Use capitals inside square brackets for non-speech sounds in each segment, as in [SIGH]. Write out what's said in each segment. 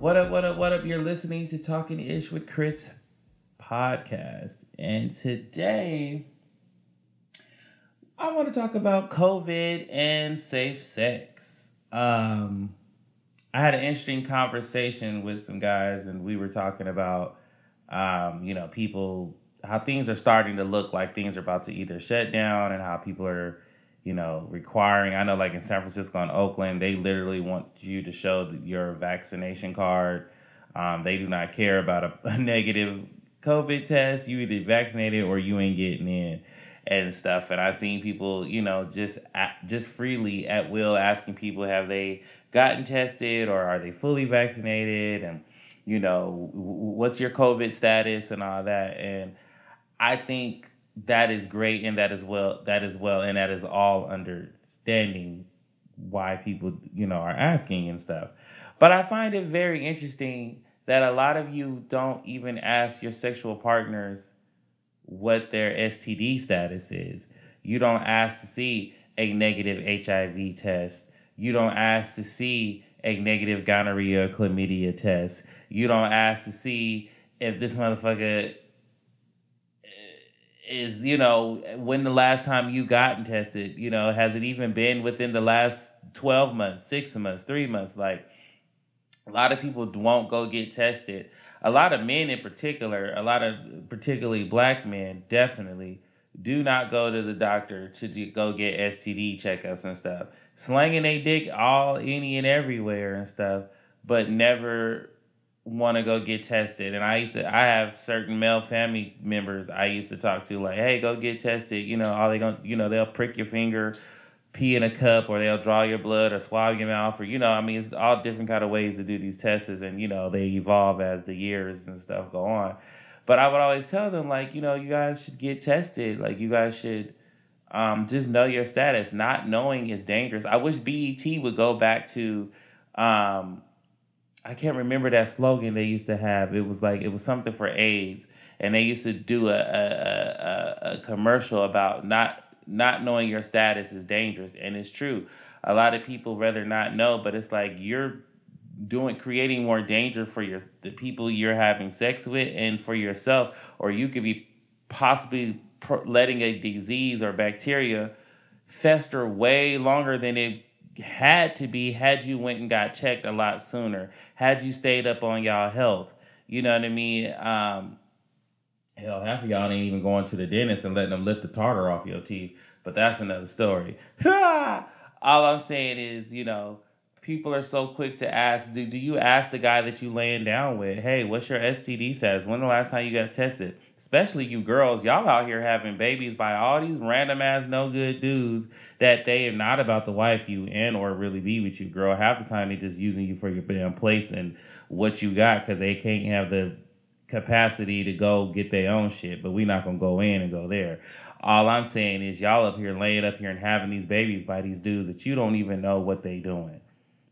What up, what up, what up? You're listening to Talking Ish with Chris podcast. And today, I want to talk about COVID and safe sex. Um, I had an interesting conversation with some guys, and we were talking about, um, you know, people, how things are starting to look like things are about to either shut down and how people are you know, requiring. I know, like in San Francisco and Oakland, they literally want you to show your vaccination card. Um, they do not care about a, [LAUGHS] a, negative COVID test. You either vaccinated or you ain't getting in and stuff. And I've seen people, you know, just just freely at will asking people, have they gotten tested or are they fully vaccinated? And you know, what's your COVID status and all that. And I think that is great and that is well that is well and that is all understanding why people you know are asking and stuff. But i find it very interesting that a lot of you don't even ask your sexual partners what their std status is. You don't ask to see a negative hiv test. You don't ask to see a negative gonorrhea chlamydia test. You don't ask to see if this motherfucker is you know when the last time you gotten tested you know has it even been within the last 12 months six months three months? Like a lot of people won't go get tested. A lot of men in particular a lot of particularly black men definitely do not go to the doctor to go get std checkups and stuff. Slanging a dick all any and everywhere and stuff but never want to go get tested. And i used to i have certain male family members i used to talk to like hey go get tested you know all they gonna you know they'll prick your finger pee in a cup or they'll draw your blood or swab your mouth or you know i mean it's all different kind of ways to do these tests and you know they evolve as the years and stuff go on. But i would always tell them like you know you guys should get tested. Like you guys should um, just know your status. Not knowing is dangerous. I wish bet would go back to um, I can't remember that slogan they used to have. It was like it was something for AIDS, and they used to do a a, a, a commercial about not not knowing your status is dangerous, and it's true. A lot of people rather not know, but it's like you're doing creating more danger for your the people you're having sex with and for yourself, or you could be possibly letting a disease or bacteria fester way longer than it had to be had you went and got checked a lot sooner, had you stayed up on y'all health. You know what I mean? Um, hell, half of y'all ain't even going to the dentist and letting them lift the tartar off your teeth. But that's another story. [LAUGHS] All I'm saying is, you know, people are so quick to ask do, do you ask the guy that you laying down with hey what's your std status when the last time you got tested especially you girls y'all out here having babies by all these random ass no good dudes that they are not about to wife you and or really be with you girl half the time they just using you for your damn place and what you got because they can't have the capacity to go get their own shit, but we not gonna go in and go there. All I'm saying is y'all up here laying up here and having these babies by these dudes that you don't even know what they doing.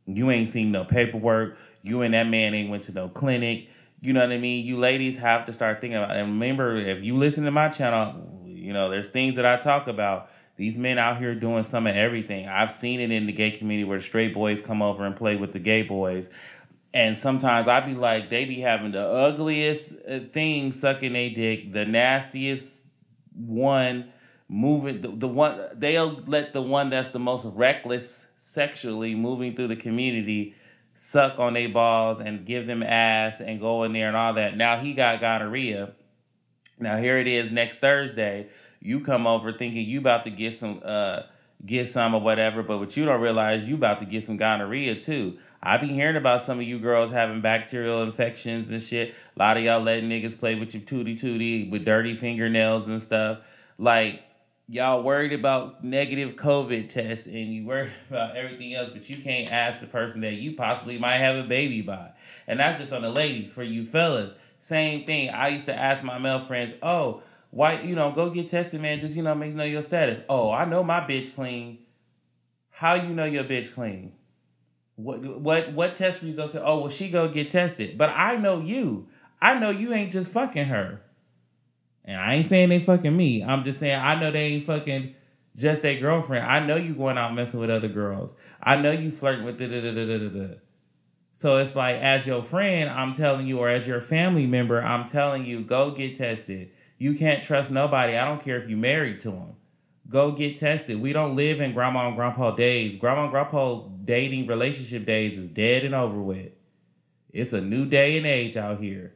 You ain't seen no paperwork. You and that man ain't went to no clinic. You know what I mean? You ladies have to start thinking about. And remember, if you listen to my channel, you know there's things that I talk about. These men out here doing some of everything. I've seen it in the gay community where straight boys come over and play with the gay boys. And sometimes I'd be like, they be having the ugliest uh, thing sucking a dick, the nastiest one moving the, the one they'll let the one that's the most reckless sexually moving through the community suck on their balls and give them ass and go in there and all that. Now he got gonorrhea. Now here it is next Thursday. You come over thinking you about to get some uh get some or whatever, but what you don't realize you about to get some gonorrhea too. I be hearing about some of you girls having bacterial infections and shit. A lot of y'all letting niggas play with your tootie tootie with dirty fingernails and stuff. Like y'all worried about negative COVID tests and you worry [LAUGHS] about everything else, but you can't ask the person that you possibly might have a baby by. And that's just on the ladies. For you fellas, same thing. I used to ask my male friends, oh, why, you know, go get tested, man. Just, you know, make know your status. Oh, I know my bitch clean. How you know your bitch clean? What what what test results? Oh, well, she go get tested. But I know you. I know you ain't just fucking her. And I ain't saying they fucking me. I'm just saying I know they ain't fucking just their girlfriend. I know you going out messing with other girls. I know you flirting with da da da da da da. So it's like, as your friend, I'm telling you, or as your family member, I'm telling you, go get tested. You can't trust nobody. I don't care if you're married to them. Go get tested. We don't live in grandma and grandpa days. Grandma and grandpa dating relationship days is dead and over with. It's a new day and age out here.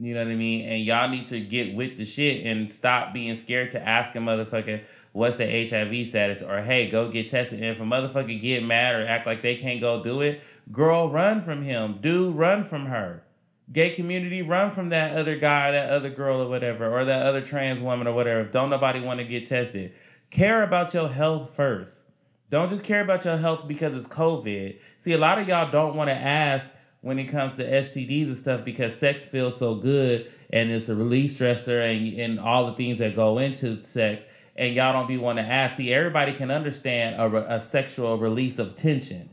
You know what I mean? And y'all need to get with the shit and stop being scared to ask a motherfucker what's the HIV status or hey, go get tested. And if a motherfucker get mad or act like they can't go do it, girl, run from him. Dude, run from her. Gay community, run from that other guy, or that other girl or whatever, or that other trans woman or whatever. Don't nobody want to get tested. Care about your health first. Don't just care about your health because it's COVID. See, a lot of y'all don't want to ask when it comes to STDs and stuff because sex feels so good and it's a release stressor and, and all the things that go into sex and y'all don't be want to ask. See, everybody can understand a, a sexual release of tension,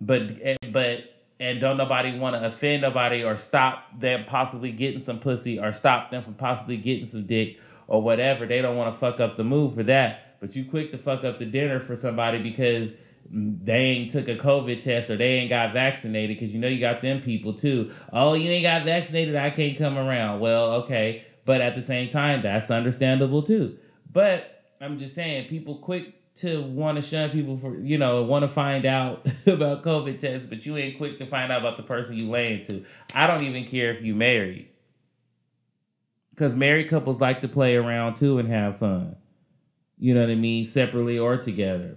but eh, but and don't nobody want to offend nobody or stop them possibly getting some pussy or stop them from possibly getting some dick or whatever. They don't want to fuck up the mood for that, but you quick to fuck up the dinner for somebody because they ain't took a COVID test or they ain't got vaccinated because you know you got them people too. Oh, you ain't got vaccinated, I can't come around. Well, okay, but at the same time, that's understandable too. But I'm just saying, people quick to want to shun people for you know want to find out [LAUGHS] about COVID tests, but you ain't quick to find out about the person you laying to. I don't even care if you married, because married couples like to play around too and have fun. You know what I mean, separately or together.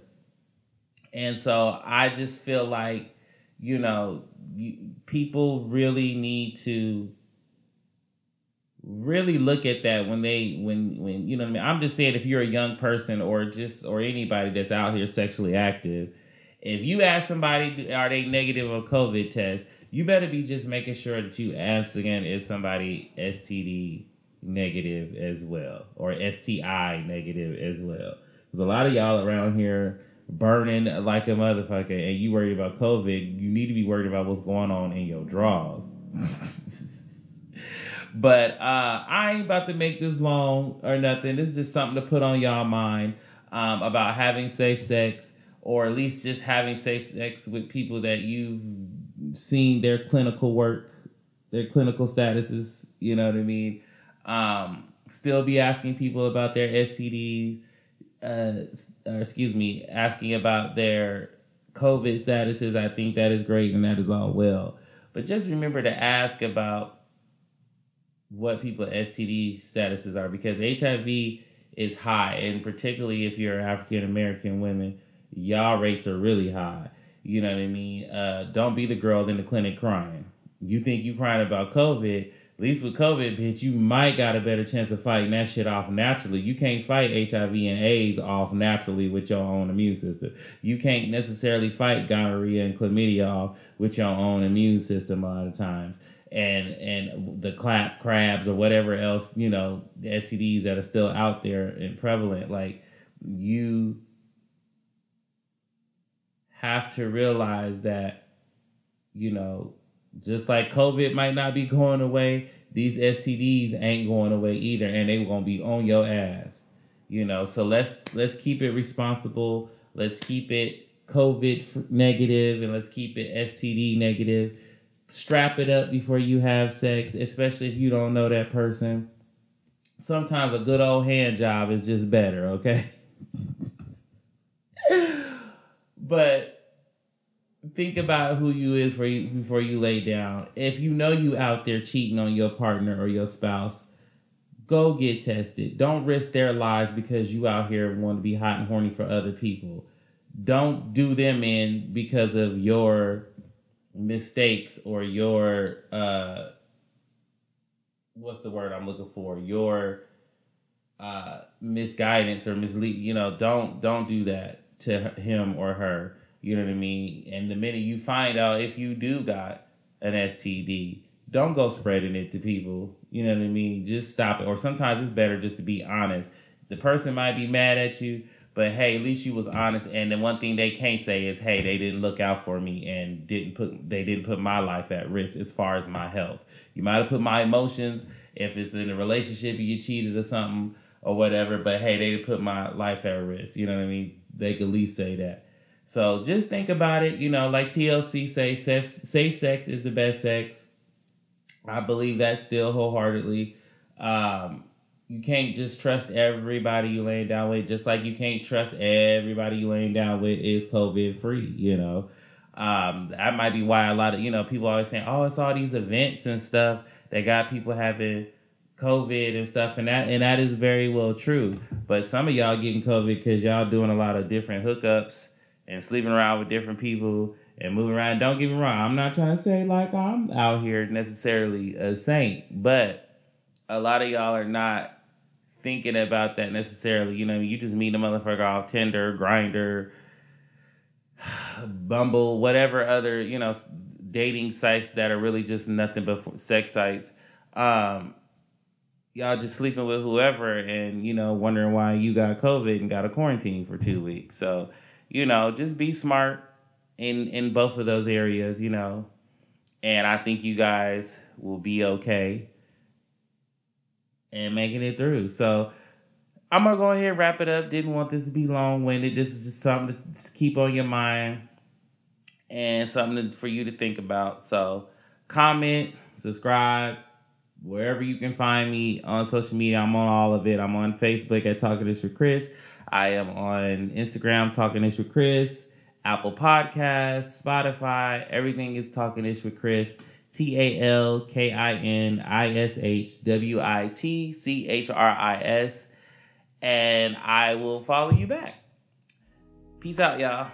And so I just feel like, you know, you, people really need to really look at that when they when when you know what I mean. I'm just saying if you're a young person or just or anybody that's out here sexually active, if you ask somebody are they negative on COVID test, you better be just making sure that you ask again is somebody STD negative as well or STI negative as well. Because a lot of y'all around here burning like a motherfucker and you worry about COVID, you need to be worried about what's going on in your drawers. [LAUGHS] but uh, I ain't about to make this long or nothing. This is just something to put on y'all mind um, about having safe sex or at least just having safe sex with people that you've seen their clinical work, their clinical statuses, you know what I mean? Um, still be asking people about their STDs uh, or excuse me, asking about their COVID statuses, I think that is great and that is all well. But just remember to ask about what people STD statuses are because HIV is high, and particularly if you're African American women, y'all rates are really high. You know what I mean? Uh, don't be the girl in the clinic crying. You think you crying about COVID, at least with COVID, bitch, you might got a better chance of fighting that shit off naturally. You can't fight HIV and AIDS off naturally with your own immune system. You can't necessarily fight gonorrhea and chlamydia off with your own immune system a lot of times. And and the clap crabs or whatever else, you know, the STDs that are still out there and prevalent, like you have to realize that, you know, just like COVID might not be going away, these STDs ain't going away either, and they gonna be on your ass. You know, so let's let's keep it responsible. Let's keep it COVID negative, and let's keep it STD negative. Strap it up before you have sex, especially if you don't know that person. Sometimes a good old hand job is just better, okay? [LAUGHS] but think about who you is before you before you lay down. If you know you out there cheating on your partner or your spouse, go get tested. Don't risk their lives because you out here want to be hot and horny for other people. Don't do them in because of your mistakes or your uh what's the word I'm looking for? Your uh misguidance or mislead, you know, don't don't do that to him or her you know what I mean? And the minute you find out if you do got an STD, don't go spreading it to people. You know what I mean? Just stop it. Or sometimes it's better just to be honest. The person might be mad at you, but hey, at least you was honest. And the one thing they can't say is, hey, they didn't look out for me and didn't put they didn't put my life at risk as far as my health. You might have put my emotions if it's in a relationship you cheated or something or whatever, but hey, they didn't put my life at risk. You know what I mean? They could at least say that. So just think about it. You know, like TLC say, safe, safe sex is the best sex. I believe that still wholeheartedly. Um, you can't just trust everybody you laying down with, just like you can't trust everybody you laying down with is COVID free, you know. Um, that might be why a lot of, you know, people always saying, oh, it's all these events and stuff that got people having COVID and stuff, and that and that is very well true. But some of y'all getting COVID because y'all doing a lot of different hookups and sleeping around with different people and moving around. Don't get me wrong, I'm not trying to say like I'm out here necessarily a saint, but a lot of y'all are not thinking about that necessarily. You know, you just meet a motherfucker off Tinder, Grindr, [SIGHS] Bumble, whatever other you know dating sites that are really just nothing but sex sites. Um, y'all just sleeping with whoever, and you know wondering why you got COVID and got a quarantine for two weeks. So, you know, just be smart in in both of those areas. You know, and I think you guys will be okay and making it through. So I'm gonna go ahead and wrap it up. Didn't want this to be long winded. This is just something to keep on your mind and something for you to think about. So comment, subscribe, wherever you can find me on social media. I'm on all of it. I'm on Facebook at Talking Ish with Chris. I am on Instagram Talking Ish with Chris. Apple Podcasts, Spotify, everything is Talking Ish with Chris. T A L K I N I S H W I T C H R I S. And I will follow you back. Peace out, y'all.